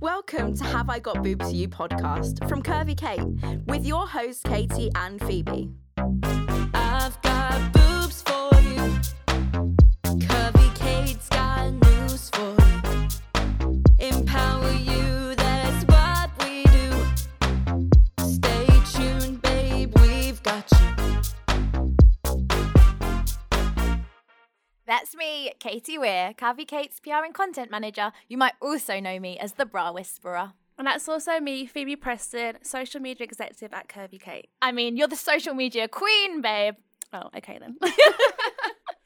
Welcome to Have I Got Boobs You podcast from Curvy Kate with your hosts Katie and Phoebe. I've got boobs for you. Me, Katie Weir, Curvy Kate's PR and content manager. You might also know me as the Bra Whisperer. And that's also me, Phoebe Preston, social media executive at Curvy Kate. I mean, you're the social media queen, babe. Oh, okay then.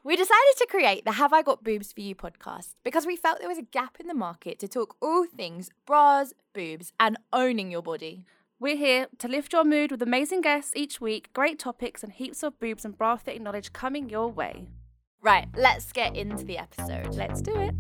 We decided to create the Have I Got Boobs for You podcast because we felt there was a gap in the market to talk all things bras, boobs, and owning your body. We're here to lift your mood with amazing guests each week, great topics, and heaps of boobs and bra fitting knowledge coming your way. Right, let's get into the episode. Let's do it.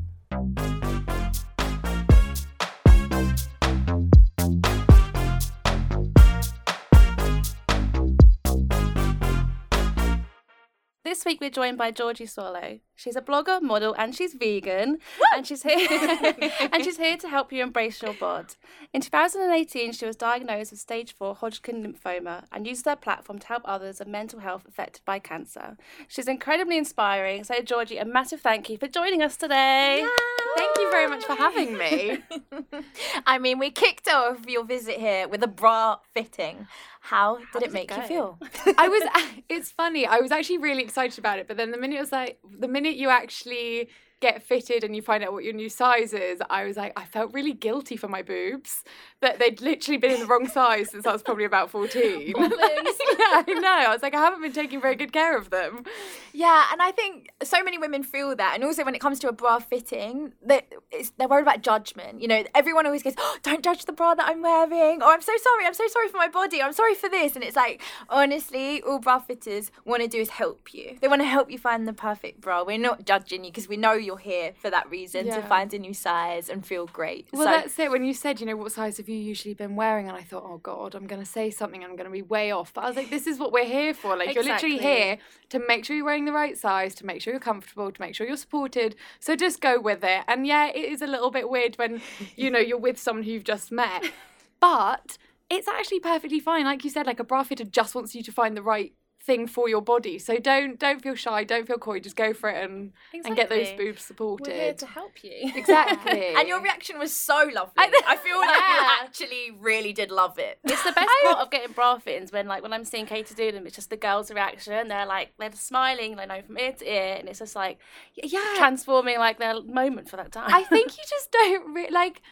This week we're joined by Georgie Swallow. She's a blogger, model, and she's vegan. And she's here and she's here to help you embrace your bod. In 2018, she was diagnosed with stage 4 Hodgkin lymphoma and used her platform to help others with mental health affected by cancer. She's incredibly inspiring. So Georgie, a massive thank you for joining us today. Thank you very much for having me. I mean, we kicked off your visit here with a bra fitting. How did it did it make you feel? I was it's funny. I was actually really excited about it, but then the minute it was like the minute you actually get fitted and you find out what your new size is, I was like I felt really guilty for my boobs that they'd literally been in the wrong size since I was probably about 14. yeah, I know. I was like I haven't been taking very good care of them. Yeah, and I think so many women feel that, and also when it comes to a bra fitting, they, it's, they're worried about judgment. You know, everyone always goes, oh, "Don't judge the bra that I'm wearing," or "I'm so sorry, I'm so sorry for my body, I'm sorry for this," and it's like, honestly, all bra fitters want to do is help you. They want to help you find the perfect bra. We're not judging you because we know you're here for that reason to find a new size and feel great. Well, so that's it. When you said, you know, what size have you usually been wearing? And I thought, oh God, I'm going to say something. I'm going to be way off. But I was like, this is what we're here for. Like, you're literally here to make sure you're wearing the right size, to make sure you're comfortable, to make sure you're supported. So just go with it. And yeah, it is a little bit weird when, you know, you're with someone who you've just met. But it's actually perfectly fine. Like you said, like a bra fitter just wants you to find the right thing for your body. So don't don't feel shy, don't feel coy, just go for it and and get those boobs supported. We're here to help you. Exactly. and your reaction was so lovely. I, feel like Yeah. you actually really did love it. It's the best part of getting bra fittings when, like, when I'm seeing Katie do them, it's just the girls' reaction. They're like, they're smiling, they know from ear to ear, and it's just like yeah. transforming like their moment for that time. I think you just don't re- like.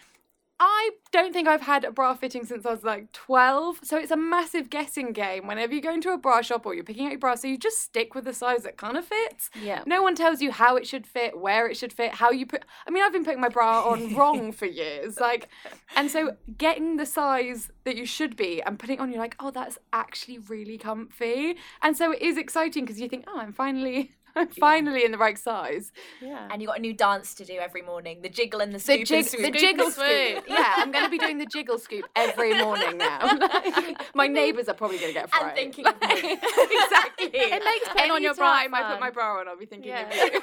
I don't think I've had a bra fitting since I was like 12. So it's a massive guessing game whenever you go into a bra shop or you're picking out your bra. So you just stick with the size that kind of fits. Yeah. No one tells you how it should fit, where it should fit, how you put. I mean, I've been putting my bra on wrong for years. Like, and so getting the size that you should be and putting it on, you're like, oh, that's actually really comfy. And so it is exciting because you think, oh, I'm finally. I'm finally in the right size. yeah. And you got a new dance to do every morning. The jiggle and the scoop The, jig- and swoop. the jiggle scoop. Yeah, I'm going to be doing the jiggle scoop every morning now. Like, my neighbours are probably going to get a fright. And thinking of me. exactly. It makes putting on your bra Anytime I put my bra on, I'll be thinking of you.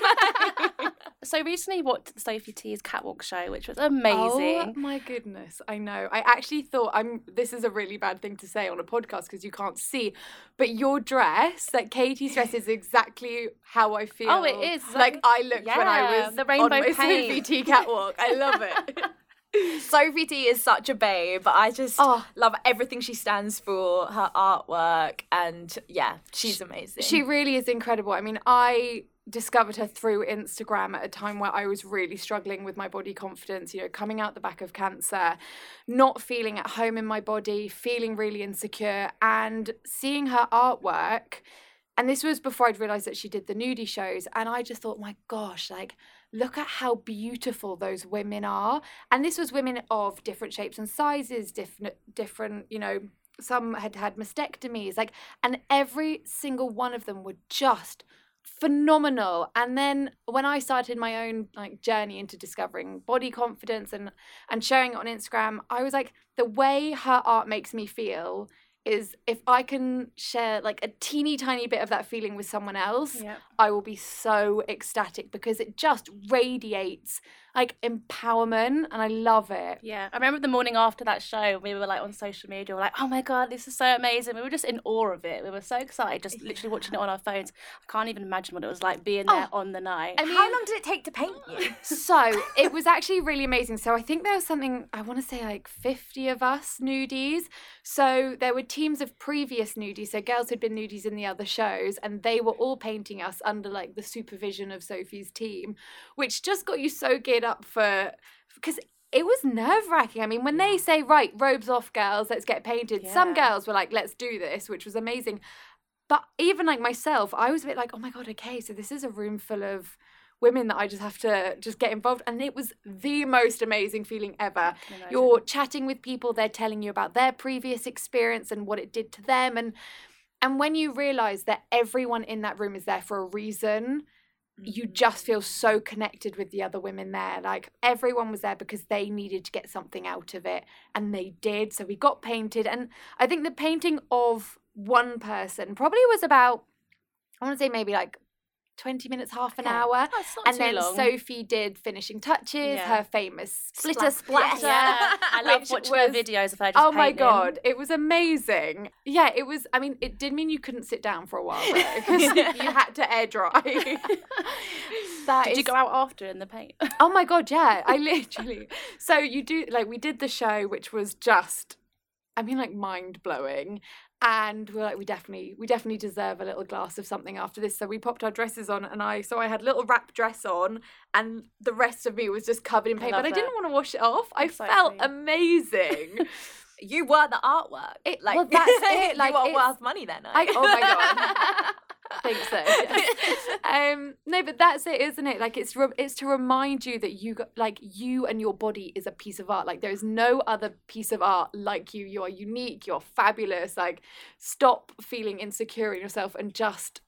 So recently watched Sophie Tea's catwalk show, which was oh amazing. Oh my goodness, I know. I actually thought I'm. This is a really bad thing to say on a podcast because you can't see, but your dress, like Katie's dress, is exactly how I feel. Oh, it is. Like, like- I looked when I was the rainbow on my Sophie. Tea catwalk. I love it. Sophie Tea is such a babe. I just Oh. love everything she stands for, her artwork, and yeah, she's amazing. She really is incredible. I mean, I discovered her through Instagram at a time where I was really struggling with my body confidence, you know, coming out the back of cancer, not feeling at home in my body, feeling really insecure, and seeing her artwork. And this was before I'd realized that she did the nudie shows. And I just thought, my gosh, like, look at how beautiful those women are. And this was women of different shapes and sizes, different, different, you know, some had had mastectomies, like, and every single one of them were just phenomenal and then when i started my own like journey into discovering body confidence and and sharing it on instagram i was like the way her art makes me feel is if i can share like a teeny tiny bit of that feeling with someone else Yeah. i will be so ecstatic because it just radiates like empowerment, and I love it. Yeah, I remember the morning after that show, we were like on social media, we were like, "Oh my god, this is so amazing!" We were just in awe of it. We were so excited, just literally watching it on our phones. I can't even imagine what it was like being there oh, on the night. And how long did it take to paint you? So it was actually really amazing. So I think there was something I want to say like fifty of us nudies. So there were teams of previous nudies, so girls who'd been nudies in the other shows, and they were all painting us under like the supervision of Sophie's team, which just got you so geared up for because it was nerve wracking. I mean, when they say, right, robes off, girls, let's get painted, some girls were like, let's do this, which was amazing. But even like myself, I was a bit like, oh my God, okay, so this is a room full of women that I just have to just get involved. And it was the most amazing feeling ever. You're chatting with people, they're telling you about their previous experience and what it did to them. And and when you realize that everyone in that room is there for a reason, you mm. just feel so connected with the other women there. Like everyone was there because they needed to get something out of it, and they did. So we got painted, and I think the painting of one person probably was about, I want to say maybe like 20 minutes, half an Okay. hour. Oh, And then long. Sophie did finishing touches, Yeah. her famous Splitter splatter. yeah, I love watching her was- videos of her just Oh my painting. god, it was amazing. Yeah, it was. I mean, it did mean you couldn't sit down for a while though, because you had to air dry. That Did you go out after in the paint? Oh my god, yeah, I literally. So you do like we did the show, which was just, I mean, like mind blowing. And we're like, we definitely, we definitely deserve a little glass of something after this. So we popped our dresses on, and I, so I had a little wrap dress on, and the rest of me was just covered in paint. But I didn't want to wash it off. I felt amazing. You were the artwork. It- like, well, that's it, like, you are worth money then. I, oh my god. think so. um, no, but that's it, isn't it? Like it's re- it's to remind you that you got like you and your body is a piece of art. Like there is no other piece of art like you. You are unique. You're fabulous. Like stop feeling insecure in yourself and just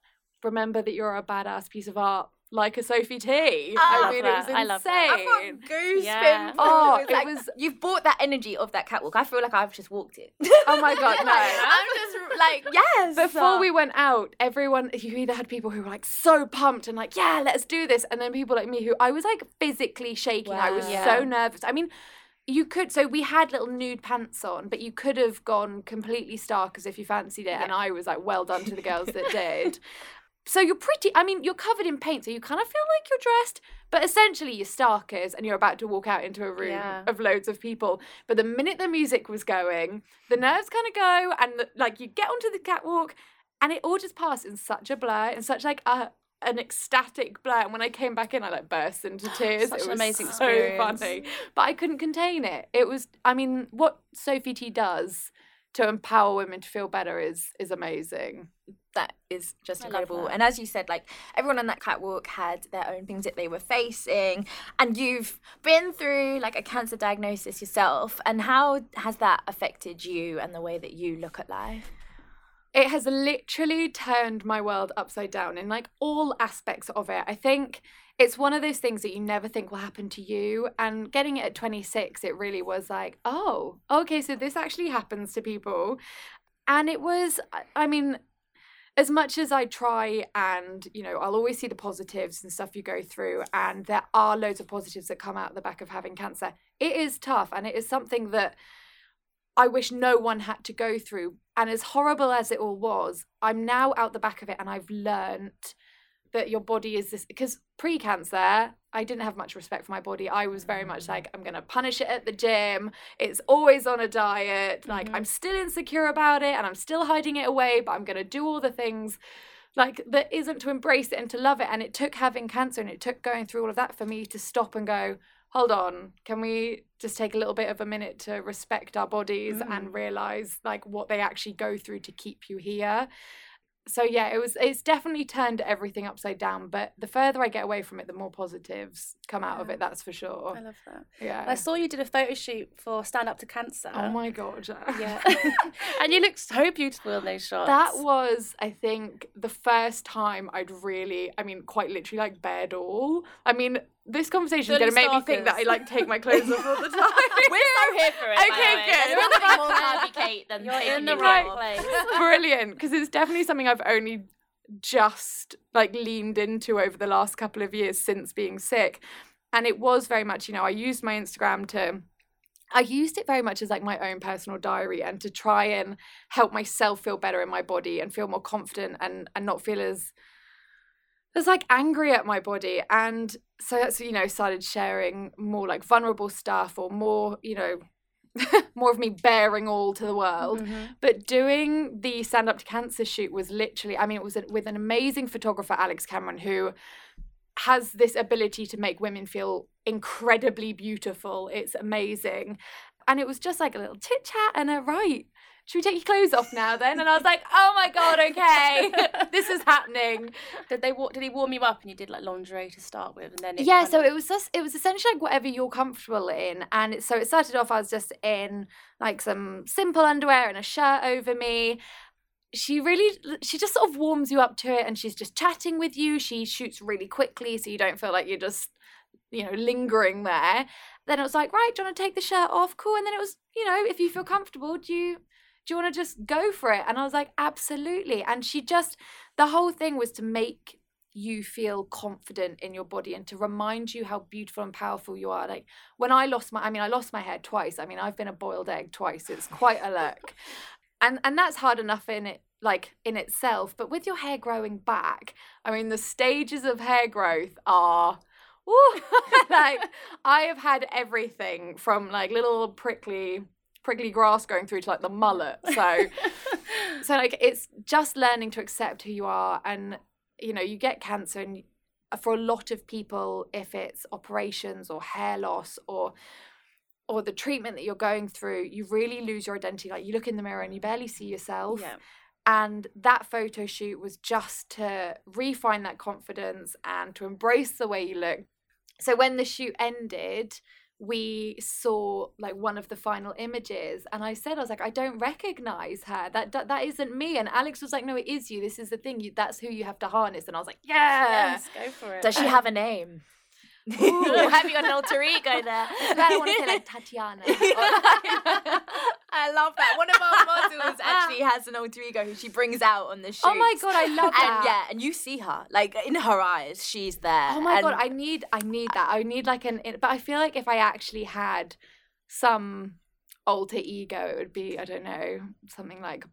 remember that you're a badass piece of art. Like a Sophie Tea. Ah, I I love mean, that. Oh, it was I love insane. that. I've got goosebumps. Yeah. Oh, It's it like, was- You've bought that energy of that catwalk. I feel like I've just walked it. Oh my God, no. I'm just like, yes. Before we went out, everyone, you either had people who were like so pumped and like, yeah, let's do this. And then people like me who I was like physically shaking. I was Wow. so nervous. I mean, you could, so we had little nude pants on, but you could have gone completely stark as if you fancied it. And I was like, well done to the girls that did. So you're pretty, I mean, you're covered in paint, so you kind of feel like you're dressed, but essentially you're starkers and you're about to walk out into a room Yeah. of loads of people. But the minute the music was going, the nerves kind of go, and the, like you get onto the catwalk, and it all just passed in such a blur, in such like a an ecstatic blur. And when I came back in, I like burst into tears. Such it an was amazing so experience. funny, but I couldn't contain it. It was, I mean, what Sophie Tea does to empower women to feel better is is amazing. That is just I incredible. And as you said, like everyone on that catwalk had their own things that they were facing, and you've been through like a cancer diagnosis yourself. And how has that affected you and the way that you look at life? it has literally turned my world upside down in like all aspects of it. I think it's one of those things that you never think will happen to you. And getting it at 26, it really was like, oh, okay, so this actually happens to people. And it was, I- I mean, as much as I try and, you know, I'll always see the positives and stuff you go through, and there are loads of positives that come out the back of having cancer. It is tough, and it is something that I wish no one had to go through. And as horrible as it all was, I'm now out the back of it and I've learnt that your body is this because pre-cancer i didn't have much respect for my body. I was very much mm. like i'm going to punish it at the gym. It's always on a diet. Like mm-hmm. i'm still insecure about it and i'm still hiding it away but i'm going to do all the things like that isn't to embrace it and to love it. And it took having cancer and it took going through all of that for me to stop and go hold on. Can we just take a little bit of a minute to respect our bodies and mm. realize like what they actually go through to keep you here so yeah it was it's definitely turned everything upside down but the further i get away from it the more positives come out of it that's for sure I love that. yeah I saw you did a photo shoot for Stand Up to Cancer. oh my god Yeah. and you look so beautiful in those shots. That was, I think, the first time I'd really, I mean, quite literally like bared all. I mean, this conversation is going to make me think that I like take my clothes off all the time. We're so here for it. Okay, by the way. good. There's nothing more curvy Kate than You're taking in the right place. Brilliant, because it's definitely something I've only just like leaned into over the last couple of years since being sick. and it was very much, you know, I used my Instagram to I used it very much as like my own personal diary and to try and help myself feel better in my body and feel more confident and and not feel as as like angry at my body and so that's you know started sharing more like vulnerable stuff or more you know more of me bearing all to the world. Mhm. but doing the stand up to cancer shoot was literally i mean it was a, with an amazing photographer alex cameron who has this ability to make women feel incredibly beautiful. It's amazing. And it was just like a little chit chat and a right should we take your clothes off now then? And i was like oh my god okay. This is happening. Did they did he warm you up and you did like lingerie to start with and then it yeah so of- it was just it was essentially like whatever you're comfortable in. And it, so it started off i was just in like some simple underwear and a shirt over me. She really she just sort of warms you up to it and she's just chatting with you. She shoots really quickly so you don't feel like you're just you know lingering there. Then it was like right do you want to take the shirt off? Cool. And then it was you know if you feel comfortable do you do you want to just go for it? And i was like absolutely. And she just the whole thing was to make you feel confident in your body and to remind you how beautiful and powerful you are. Like when i lost my i mean i lost my hair twice. I mean i've been a boiled egg twice. It's quite a look. And and that's hard enough in it like in itself. But with your hair growing back i mean the stages of hair growth are like i have had everything from like little prickly prickly grass going through to like the mullet. So so like it's just learning to accept who you are. And you know you get cancer and for a lot of people if it's operations or hair loss or or the treatment that you're going through you really lose your identity. Like you look in the mirror and you barely see yourself. Yeah. and that photo shoot was just to refine that confidence and to embrace the way you look. So when the shoot ended we saw like one of the final images and i said i was like i don't recognize her that that, that isn't me and alex was like no it is you this is the thing you that's who you have to harness and i was like yeah Yes, go for it. Does she have a name? Ooh. have you got an alter ego there? I don't want to say like Tatiana. I love that. One of our models actually has an alter ego who she brings out on the shoot. oh my god, I love that. And yeah, and you see her like in her eyes, she's there. Oh my god, I need I need that. I need like an but I feel like if I actually had some alter ego, it would be, I don't know, something like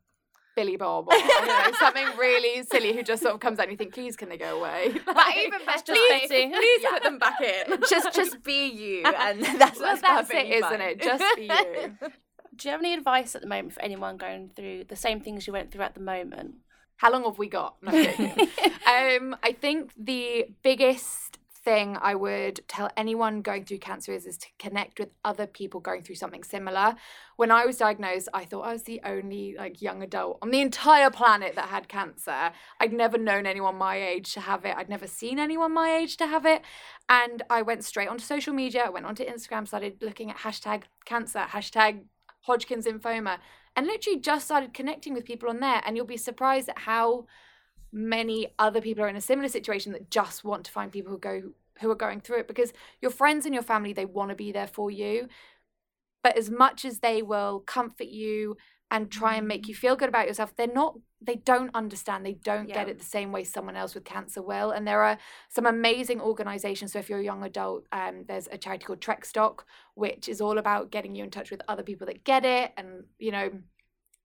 Billy Bob or know, something really silly who just sort of comes out and you think, please can they go away? But Like, even better, please, like- please Yeah. put them back in. just just be you, and that's Well, that's, that's it, perfectly isn't it? Just be you. Do you have any advice at the moment for anyone going through the same things you went through at the moment? How long have we got? No, um, I think the biggest thing I would tell anyone going through cancer is is to connect with other people going through something similar. When I was diagnosed, I thought I was the only like young adult on the entire planet that had cancer. I'd never known anyone my age to have it. I'd never seen anyone my age to have it. And I went straight onto social media, I went onto Instagram, started looking at hashtag cancer, hashtag Hodgkin's lymphoma, and literally just started connecting with people on there. And you'll be surprised at how many other people are in a similar situation that just want to find people who go who are going through it because your friends and your family they want to be there for you but as much as they will comfort you and try and make you feel good about yourself. They're not they don't understand. They don't get it the same way someone else with cancer will. And there are some amazing organizations. So if you're a young adult um, there's a charity called Trekstock which is all about getting you in touch with other people that get it and you know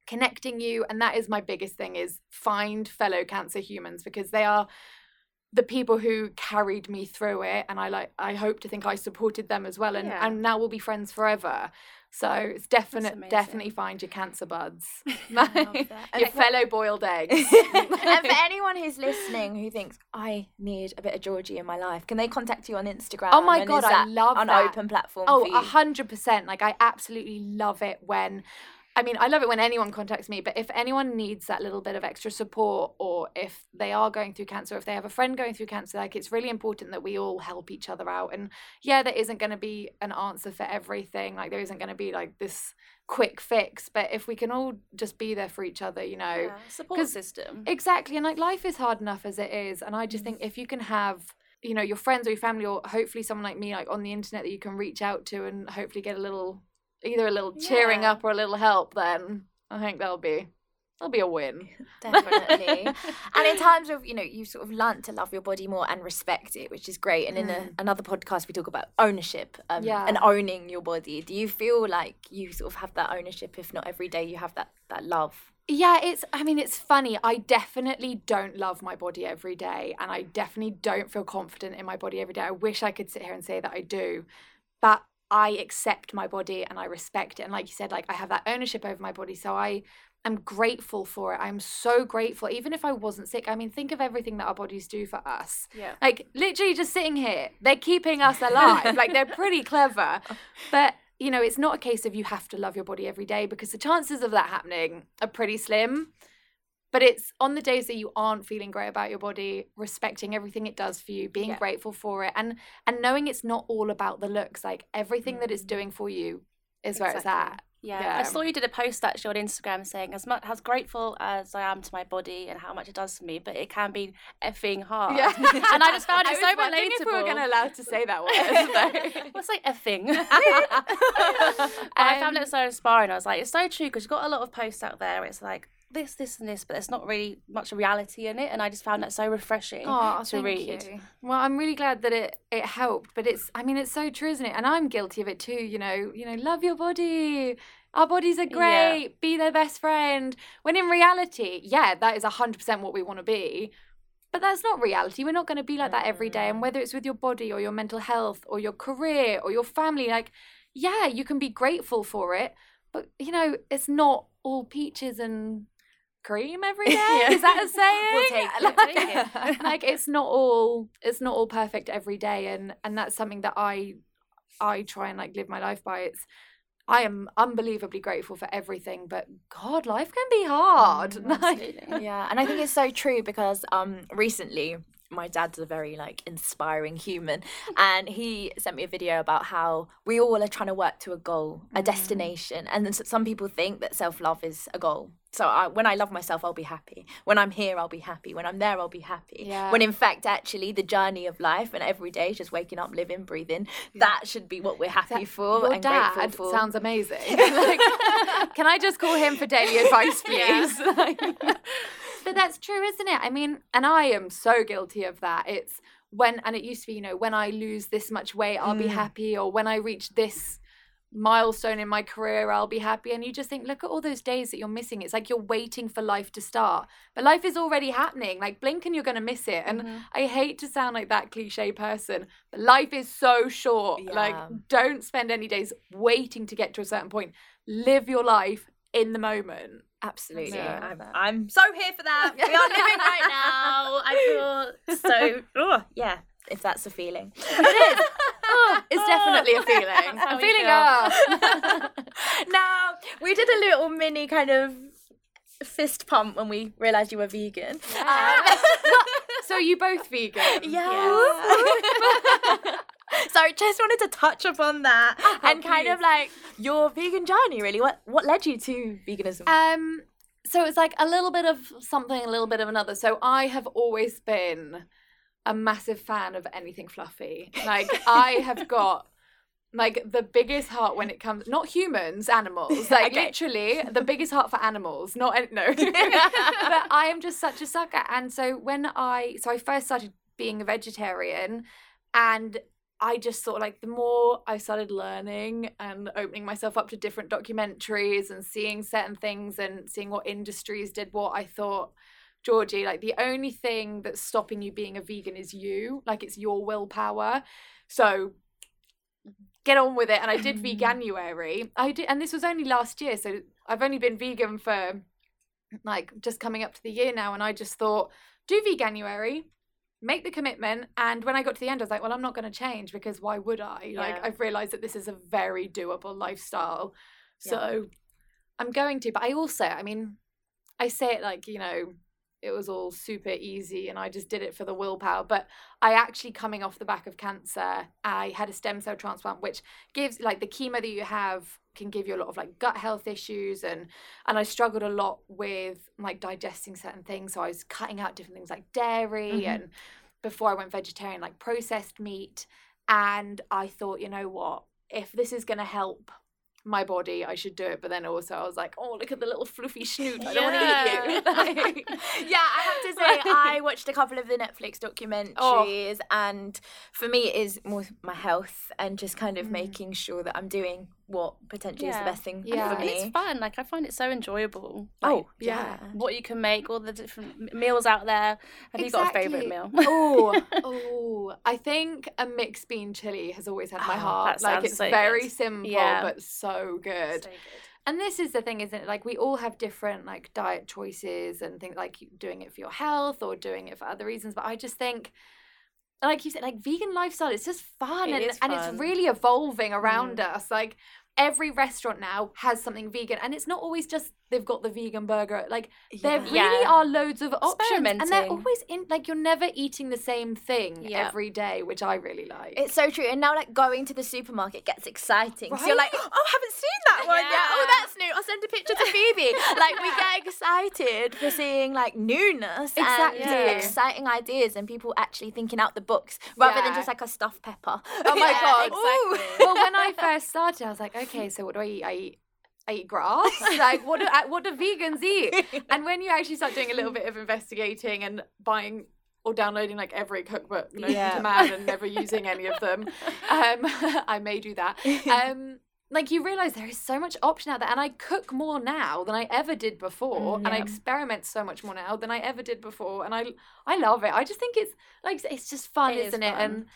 connecting you. And that is my biggest thing is find fellow cancer humans because they are the people who carried me through it. And i like i hope to think i supported them as well. And, Yeah. and now we'll be friends forever so it's definite definitely find your cancer buds your And- fellow boiled eggs and for anyone who's listening who thinks I need a bit of Georgie in my life, can they contact you on Instagram? Oh my God, I love an that. open platform. Oh, a hundred percent. Like I absolutely love it when I mean, I love it when anyone contacts me, but if anyone needs that little bit of extra support or if they are going through cancer, if they have a friend going through cancer, like it's really important that we all help each other out. And yeah, there isn't going to be an answer for everything. Like there isn't going to be like this quick fix, but if we can all just be there for each other, you know. Yeah, support system. Exactly. And like life is hard enough as it is. And I just think if you can have, you know, your friends or your family or hopefully someone like me, like on the internet that you can reach out to and hopefully get a little, either a little cheering Yeah. up or a little help, then I think that'll be, that'll be a win. Definitely. and in terms of, you know, you sort of learnt to love your body more and respect it, which is great. And in a, another podcast, we talk about ownership um, Yeah. and owning your body. Do you feel like you sort of have that ownership, if not every day, you have that, that love? Yeah, it's I mean it's funny. I definitely don't love my body every day and I definitely don't feel confident in my body every day. I wish I could sit here and say that I do. But I accept my body and I respect it and like you said like I have that ownership over my body so I am grateful for it. I'm so grateful even if I wasn't sick. I mean think of everything that our bodies do for us. Yeah. Like literally just sitting here, they're keeping us alive. like they're pretty clever. But you know, it's not a case of you have to love your body every day because the chances of that happening are pretty slim. But it's on the days that you aren't feeling great about your body, respecting everything it does for you, being Yeah. grateful for it, and and knowing it's not all about the looks. Like everything that it's doing for you is where it's at. Yeah, Yeah. I saw you did a post actually on Instagram saying as much as grateful as I am to my body and how much it does for me, but it can be effing hard. Yeah. and I just found it I so relatable. if we were going to allow to say that word. What's like effing? But I found Um, it so inspiring. I was like, it's so true because you've got a lot of posts out there. It's like this, this, and this, but there's not really much reality in it. And I just found that so refreshing Oh, to read. you. Well, I'm really glad that it it helped, but it's I mean it's so true, isn't it? And I'm guilty of it too. You know, you know, love your body. Our bodies are great. Be their best friend. When in reality, yeah, that is hundred percent what we want to be. But that's not reality. We're not going to be like that every day. And mm. whether it's with your body or your mental health or your career or your family, like, yeah, you can be grateful for it. But you know, it's not all peaches and cream every day. Is that a saying? We'll take it, like, take it. like it's not all it's not all perfect every day and and that's something that I I try and like live my life by. It's I am unbelievably grateful for everything, but God, life can be hard. Mm, absolutely. yeah, and I think it's so true because um recently my dad's a very like inspiring human and he sent me a video about how we all are trying to work to a goal a destination and then some people think that self-love is a goal so I, when i love myself i'll be happy when i'm here i'll be happy when i'm there i'll be happy Yeah. when in fact actually the journey of life and every day is just waking up living breathing that should be what we're happy for Your and dad grateful for sounds amazing. Like, can I just call him for daily advice, please? Like- but that's true, isn't it? I mean, and I am so guilty of that. It's when, and it used to be, you know, when I lose this much weight, I'll be mm. happy, or when I reach this milestone in my career, I'll be happy. And you just think, look at all those days that you're missing. It's like you're waiting for life to start, but life is already happening. Like, blink and you're going to miss it. And I hate to sound like that cliche person, but life is so short. Like, don't spend any days waiting to get to a certain point. Live your life in the moment. Absolutely. Yeah. I'm, I'm so here for that. We are living right now. I feel so, oh, yeah, if that's a feeling. It's definitely a feeling. I'm feeling feel. up. now, we did a little mini kind of fist pump when we realised you were vegan. Um, So you both vegan? Yeah. so I just wanted to touch upon that and kind of like your vegan journey really. What what led you to veganism? Um, so it's like a little bit of something, a little bit of another. So I have always been a massive fan of anything fluffy. Like I have got like the biggest heart when it comes not humans, animals. Like Okay. literally the biggest heart for animals. Not no. but I am just such a sucker. And so when I so I first started being a vegetarian and I just thought like the more I started learning and opening myself up to different documentaries and seeing certain things and seeing what industries did what, I thought, Georgie, like the only thing that's stopping you being a vegan is you. Like it's your willpower. So get on with it. And I did veganuary. I did and this was only last year. So I've only been vegan for like just coming up to the year now. And I just thought, do veganuary make the commitment and when i got to the end i was like well i'm not going to change because why would i like i've realized that this is a very doable lifestyle so i'm going to but i also i mean i say it like you know it was all super easy and i just did it for the willpower but i actually coming off the back of cancer i had a stem cell transplant which gives like the chemo that you have can give you a lot of like gut health issues and and I struggled a lot with like digesting certain things. So I was cutting out different things like dairy Mhm. and before I went vegetarian, like processed meat. And I thought, you know what, if this is gonna help my body, I should do it. But then also I was like, oh, look at the little fluffy snoot. I don't Yeah. want to eat you. Yeah, I have to say, I watched a couple of the Netflix oh. documentaries, and for me, it is more my health and just kind of mm. making sure that I'm doing what potentially is the best thing Yeah. for me. And it's fun. Like I find it so enjoyable. Oh, Like, yeah. what you can make, all the different meals out there. Have you got a favourite meal? oh, oh! I think a mixed bean chili has always had my Oh, heart. Like it's so very good. simple, Yeah. but so good. So good. And this is the thing, isn't it? Like we all have different like diet choices and things like doing it for your health or doing it for other reasons. But I just think, like you said, like vegan lifestyle, it's just fun It and is and it's really evolving around mm. us. Like every restaurant now has something vegan, and it's not always just they've got the vegan burger. Like there Yeah. really Yeah. are loads of options, and they're always in. Like you're never eating the same thing Yeah. every day, which I really like. It's so true. And now, like, going to the supermarket gets exciting. So you're like, oh, I haven't seen that one yet. Oh, that's new. I'll send a picture to Phoebe. like, we get excited for seeing, like, newness Exactly. and exciting ideas and people actually thinking out the books rather than just, like, a stuffed pepper. Oh my god! exactly. well, when I first started, I was like, okay, so what do I eat? I eat. Eat grass. Like, what do uh, what do vegans eat? And when you actually start doing a little bit of investigating and buying or downloading like every cookbook known Yeah. to man and never using any of them, um, I may do that. Um, like you realize there is so much option out there, and I cook more now than I ever did before, and I experiment so much more now than I ever did before, and I I love it. I just think it's like it's just fun, is isn't it? And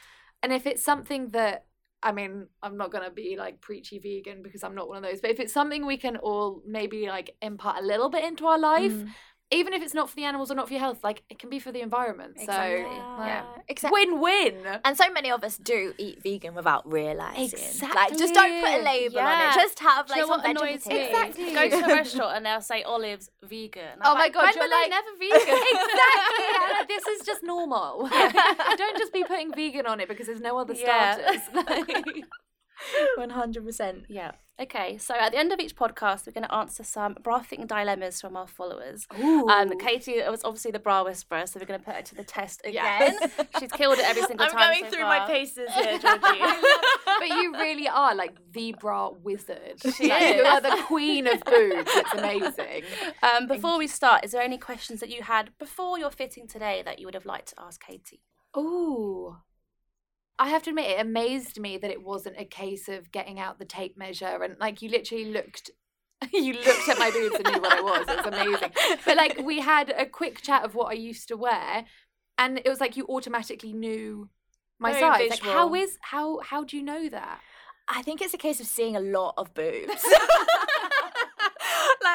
and if it's something that I mean, I'm not gonna be like preachy vegan because I'm not one of those. But if it's something we can all maybe like impart a little bit into our life, Mm. Even if it's not for the animals or not for your health, like it can be for the environment. Exactly. So Yeah. Exactly. win-win. And so many of us do eat vegan without realizing. Exactly. Like, just don't put a label on it. Just have like you know some what veg and annoys me? Exactly. Go to a restaurant and they'll say olives vegan. Oh I'm my like, god, when you're like never vegan. exactly. Anna, this is just normal. Don't just be putting vegan on it because there's no other Yeah. starters. One hundred percent. Yeah. Okay. So at the end of each podcast, we're going to answer some bra fitting dilemmas from our followers. Ooh. Um, Katie was obviously the bra whisperer, so we're going to put her to the test again. Yes. She's killed it every single time. I'm going so through far. my paces here, Georgie. but you really are like the bra wizard. She Like, You is. are the queen of boobs. It's amazing. Um, before we start, is there any questions that you had before your fitting today that you would have liked to ask Katie? Ooh. I have to admit, it amazed me that it wasn't a case of getting out the tape measure and like you literally looked. You looked at my boobs and knew what I was. It was amazing. But like we had a quick chat of what I used to wear, and it was like you automatically knew my Very size. Like how visual. is how how do you know that? I think it's a case of seeing a lot of boobs.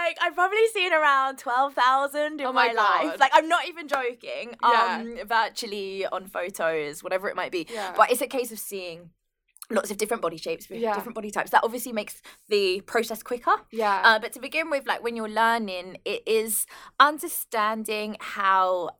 like I've probably seen around twelve thousand in Oh my my, life. Like I'm not even joking. Yeah. Um, virtually on photos, whatever it might be. Yeah. But it's a case of seeing lots of different body shapes, Yeah. different body types. That obviously makes the process quicker. Yeah. Uh, but to begin with, like when you're learning, it is understanding how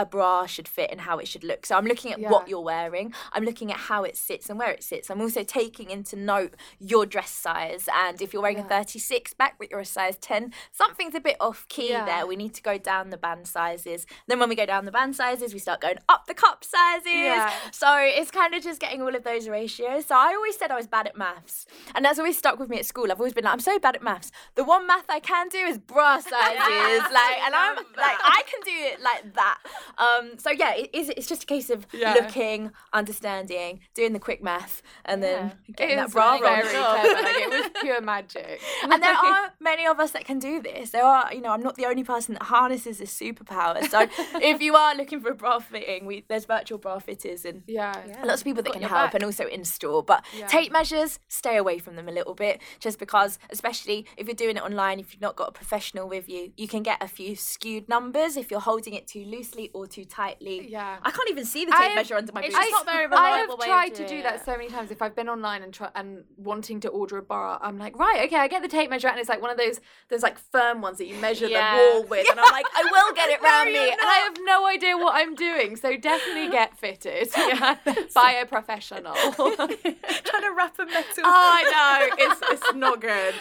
a bra should fit and how it should look. So I'm looking at Yeah. what you're wearing. I'm looking at how it sits and where it sits. I'm also taking into note your dress size. And if you're wearing Yeah. a 36 back but you're a size 10, something's a bit off key Yeah. there. We need to go down the band sizes. Then when we go down the band sizes, we start going up the cup sizes. So it's kind of just getting all of those ratios. So I always said I was bad at maths. And that's always stuck with me at school. I've always been like, I'm so bad at maths. The one math I can do is bra sizes. like, and I'm like. I can do it like that. Um, so yeah, it is, it's just a case of Yeah. looking, understanding, doing the quick math, and then it getting that bra very on. clever. Like it was pure magic. And there are many of us that can do this. There are, you know, I'm not the only person that harnesses this superpower. So if you are looking for a bra fitting, we, there's virtual bra fitters and yeah. lots of people that can help back. and also in store but Yeah. tape measures stay away from them a little bit just because especially if you're doing it online if you've not got a professional with you you can get a few skewed numbers if you're holding it too loosely or too tightly Yeah. i can't even see the tape have- measure under my it's boobs not very I reliable have way of tried to doing do that so many times. If I've been online and try and wanting to order a bar, I'm like, right, okay, I get the tape measure, out, and it's like one of those those like firm ones that you measure Yeah. the wall with, and I'm like, I will get it No, round you're me, and I have no idea what I'm doing. So definitely get fitted by a professional. trying to wrap a metal Oh, I know it's it's not good.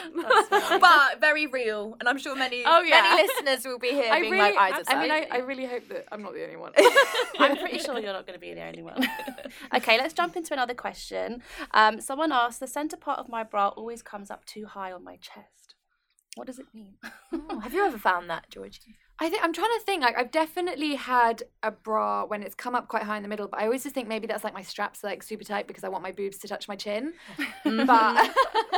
but very real and i'm sure many Oh, yeah. many listeners will be here I being really, like eyes of I mean, I. I really hope that I'm I'm not the only one. I'm pretty sure you're not going to be the only one. okay, let's jump into another question. Um, someone asked, the centre part of my bra always comes up too high on my chest. What does it mean? Oh, have you ever found that, Georgie? I think I'm trying to think. Like I've definitely had a bra when it's come up quite high in the middle, but I always just think maybe that's like my straps are like super tight because I want my boobs to touch my chin. Mm-hmm. but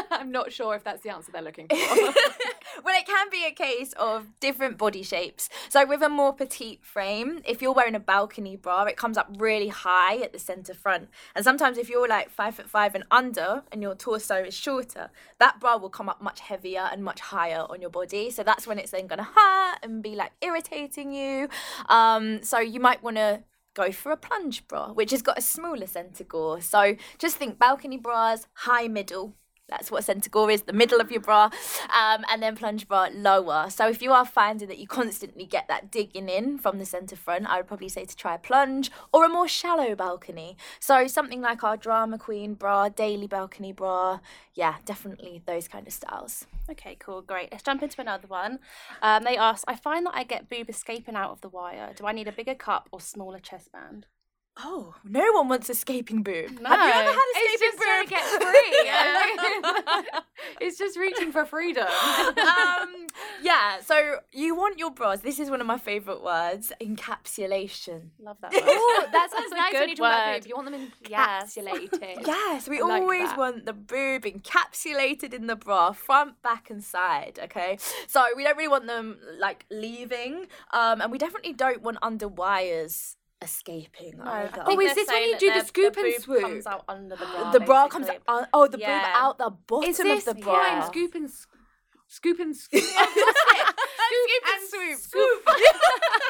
I'm not sure if that's the answer they're looking for. well, it can be a case of different body shapes. So, with a more petite frame, if you're wearing a balcony bra, it comes up really high at the centre front. And sometimes, if you're like five foot five and under and your torso is shorter, that bra will come up much heavier and much higher on your body. So, that's when it's then going to hurt and be like irritating you. Um, so, you might want to go for a plunge bra, which has got a smaller centre gore. So just think balcony bras, high middle. That's what centre gore is, the middle of your bra, um, and then plunge bra lower. So if you are finding that you constantly get that digging in from the centre front, I would probably say to try a plunge or a more shallow balcony. So something like our drama queen bra, daily balcony bra, yeah, definitely those kind of styles. Okay, cool, great. Let's jump into another one. Um, they asked, I find that I get boob escaping out of the wire. Do I need a bigger cup or smaller chest band? Oh, no one wants escaping boob. No. Have you ever had it's escaping just trying boob? to get free. it's just reaching for freedom. um, yeah, so you want your bras. This is one of my favourite words encapsulation. Love that word. Oh, that sounds a nice when you talk about word. boob. You want them encapsulated. Yes, we like always that. want the boob encapsulated in the bra, front, back, and side. Okay, so we don't really want them like leaving, um, and we definitely don't want under wires escaping No, either. think Oh, is this when you do the their- scoop their and boob swoop? comes out under the bra. the bra comes out. Oh, the Yeah. boob out the bottom Is this of the fine? bra. Scoop and s- scoop and scoop. Scoop and swoop. Scoop. I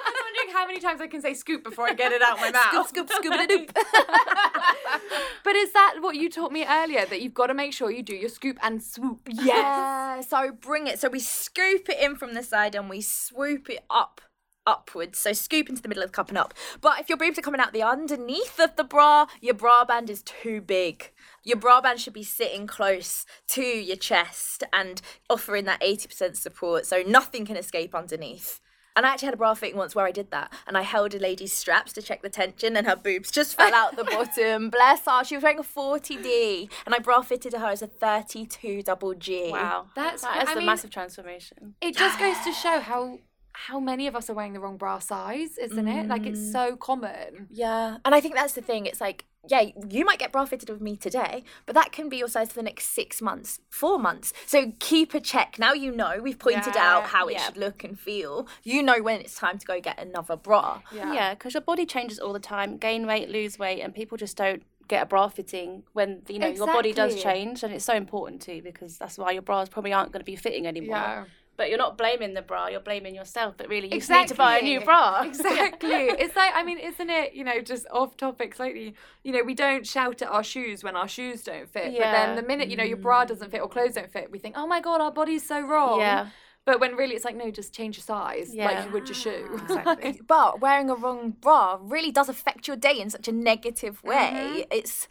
was wondering how many times I can say scoop before I get it out my mouth. Scoop, scoop, scoop, doop. but is that what you taught me earlier? That you've got to make sure you do your scoop and swoop. Yeah. So bring it. So we scoop it in from the side and we swoop it up upwards. So scoop into the middle of the cup and up. But if your boobs are coming out the underneath of the bra, your bra band is too big. Your bra band should be sitting close to your chest and offering that 80% support so nothing can escape underneath. And I actually had a bra fitting once where I did that. And I held a lady's straps to check the tension, and her boobs just fell out the bottom. Bless her. She was wearing a 40D, and I bra fitted her as a 32 double G. Wow, That's that cra- is I a mean- massive transformation. It just goes to show how how many of us are wearing the wrong bra size, isn't it? Like it's mm. so common. Yeah, and I think that's the thing. It's like, yeah, you might get bra fitted with me today, but that can be your size for the next six months, four months. So keep a check. Now you know we've pointed Yeah, out how it yeah. should look and feel. You know when it's time to go get another bra. Yeah, because your body changes all the time. Gain weight, lose weight, and people just don't get a bra fitting when you know your body does change, and it's so important too because that's why your bras probably aren't going to be fitting anymore. Yeah. But you're not blaming the bra; you're blaming yourself. But really, you just need to buy a new bra. Exactly. it's like I mean, isn't it? You know, just off topic slightly. You know, we don't shout at our shoes when our shoes don't fit. But then the minute you know your mm. bra doesn't fit or clothes don't fit, we think, oh my god, our body's so wrong. Yeah. But when really it's like, no, just change your size, like you would your shoe. Exactly. But wearing a wrong bra really does affect your day in such a negative way. Mm-hmm. It's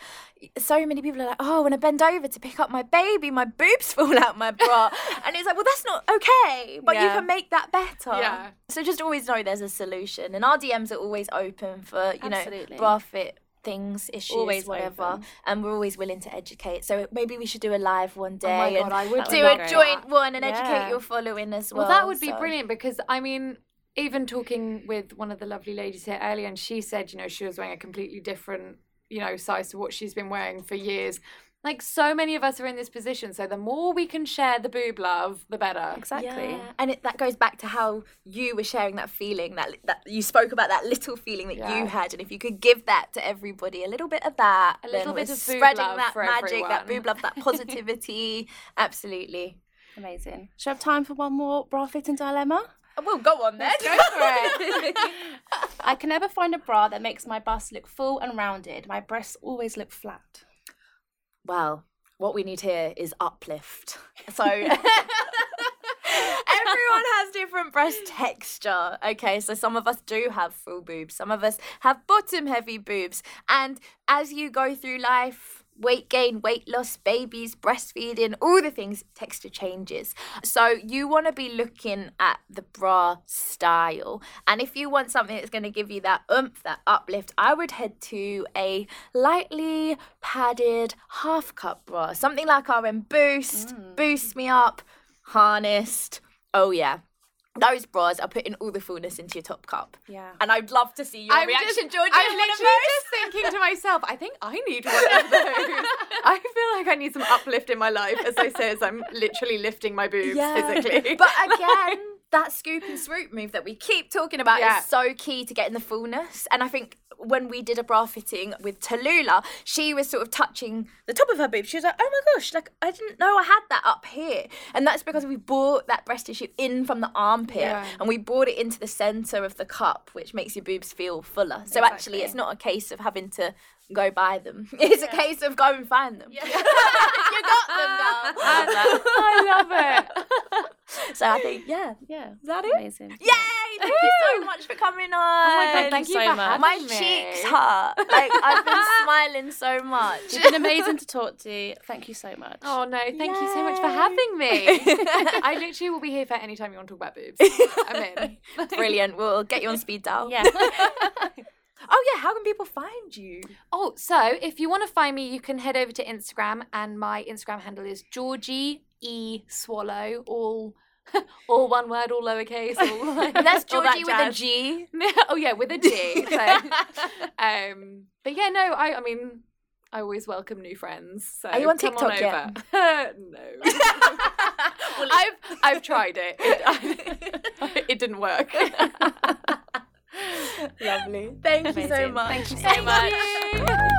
so many people are like, oh, when I bend over to pick up my baby, my boobs fall out my bra. and it's like, well, that's not okay, but you can make that better. Yeah. So just always know there's a solution. And our DMs are always open for, you Absolutely. know, bra fit things, issues, Always whatever. open. And we're always willing to educate. So maybe we should do a live one day Oh my God, and I would do a joint one and educate your following as well. Well, that would be so- brilliant because I mean, even talking with one of the lovely ladies here earlier, and she said, you know, she was wearing a completely different, you know, size to what she's been wearing for years. Like so many of us are in this position, so the more we can share the boob love, the better. Exactly. Yeah. And it, that goes back to how you were sharing that feeling that that you spoke about that little feeling that Yeah. you had, and if you could give that to everybody, a little bit of that, A little then bit we're of boob spreading love that for magic, that boob love, that positivity. Absolutely. Amazing. Should we have time for one more bra fitting dilemma? Oh, well, go on then. Go for it. I can never find a bra that makes my bust look full and rounded. My breasts always look flat. Well, what we need here is uplift. So everyone has different breast texture. Okay, so some of us do have full boobs, some of us have bottom heavy boobs. And as you go through life, weight gain, weight loss, babies, breastfeeding, all the things, texture changes. So you want to be looking at the bra style. And if you want something that's going to give you that oomph, that uplift, I would head to a lightly padded half cup bra. Something like RM Boost, mm. Boost Me Up, Harnessed. Oh, yeah. Those bras are putting all the fullness into your top cup. Yeah. And I'd love to see your I'm reaction, just, Georgia. I'm to one of literally just thinking to myself, I think I need one of those. I feel like I need some uplift in my life, as I say, as I'm literally lifting my boobs physically. But again, that scoop and swoop move that we keep talking about Yeah. is so key to getting the fullness. And I think when we did a bra fitting with Tallulah, she was sort of touching the top of her boob. She was like, "Oh my gosh, like I didn't know I had that up here." And that's because we brought that breast tissue in from the armpit Yeah. and we brought it into the center of the cup, which makes your boobs feel fuller. So actually, it's not a case of having to go buy them. It's a case of go and find them. you got them, girl. I love it. So I think, yeah. Yeah. Is that it? Amazing. Yay! Thank you so much for coming on. Oh my god, Thank thank you you so for much. My me. cheeks hurt. Like I've been smiling so much. You've been amazing to talk to. Thank you so much. Oh no, thank you so much for having me. I literally will be here for any time you want to talk about boobs. I'm in. Brilliant. We'll get you on speed dial. Yeah. Oh yeah. How can people find you? Oh, so if you want to find me, you can head over to Instagram, and my Instagram handle is Georgie E Swallow, all all one word, all lowercase. All like, That's all that Georgie with a. G. oh yeah, with a G. So, um, but yeah, no, I, I mean, I always welcome new friends. So Are you on come TikTok yet? over. no, I've I've tried it. It, it didn't work. Lovely. Thank you so much. Thank you so much. Woo!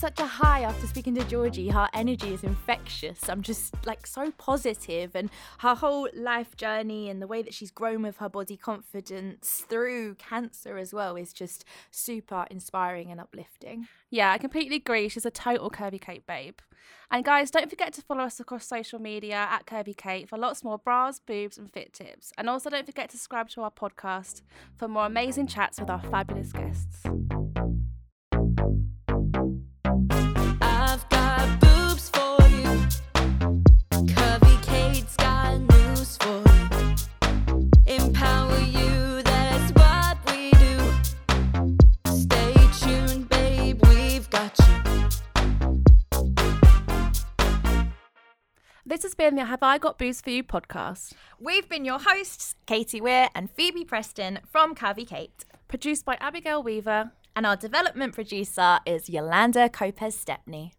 such a high after speaking to Georgie. Her energy is infectious. I'm just like so positive, and her whole life journey and the way that she's grown with her body confidence through cancer as well is just super inspiring and uplifting. Yeah, I completely agree. She's a total Curvy Kate babe. And guys, don't forget to follow us across social media at Curvy Kate for lots more bras, boobs, and fit tips. And also don't forget to subscribe to our podcast for more amazing chats with our fabulous guests. Been the Have I Got Boobs for You podcast, We've been your hosts, Katie Weir and Phoebe Preston from Curvy Kate. produced by Abigail Weaver. And our development producer is Yolanda Copez Stepney.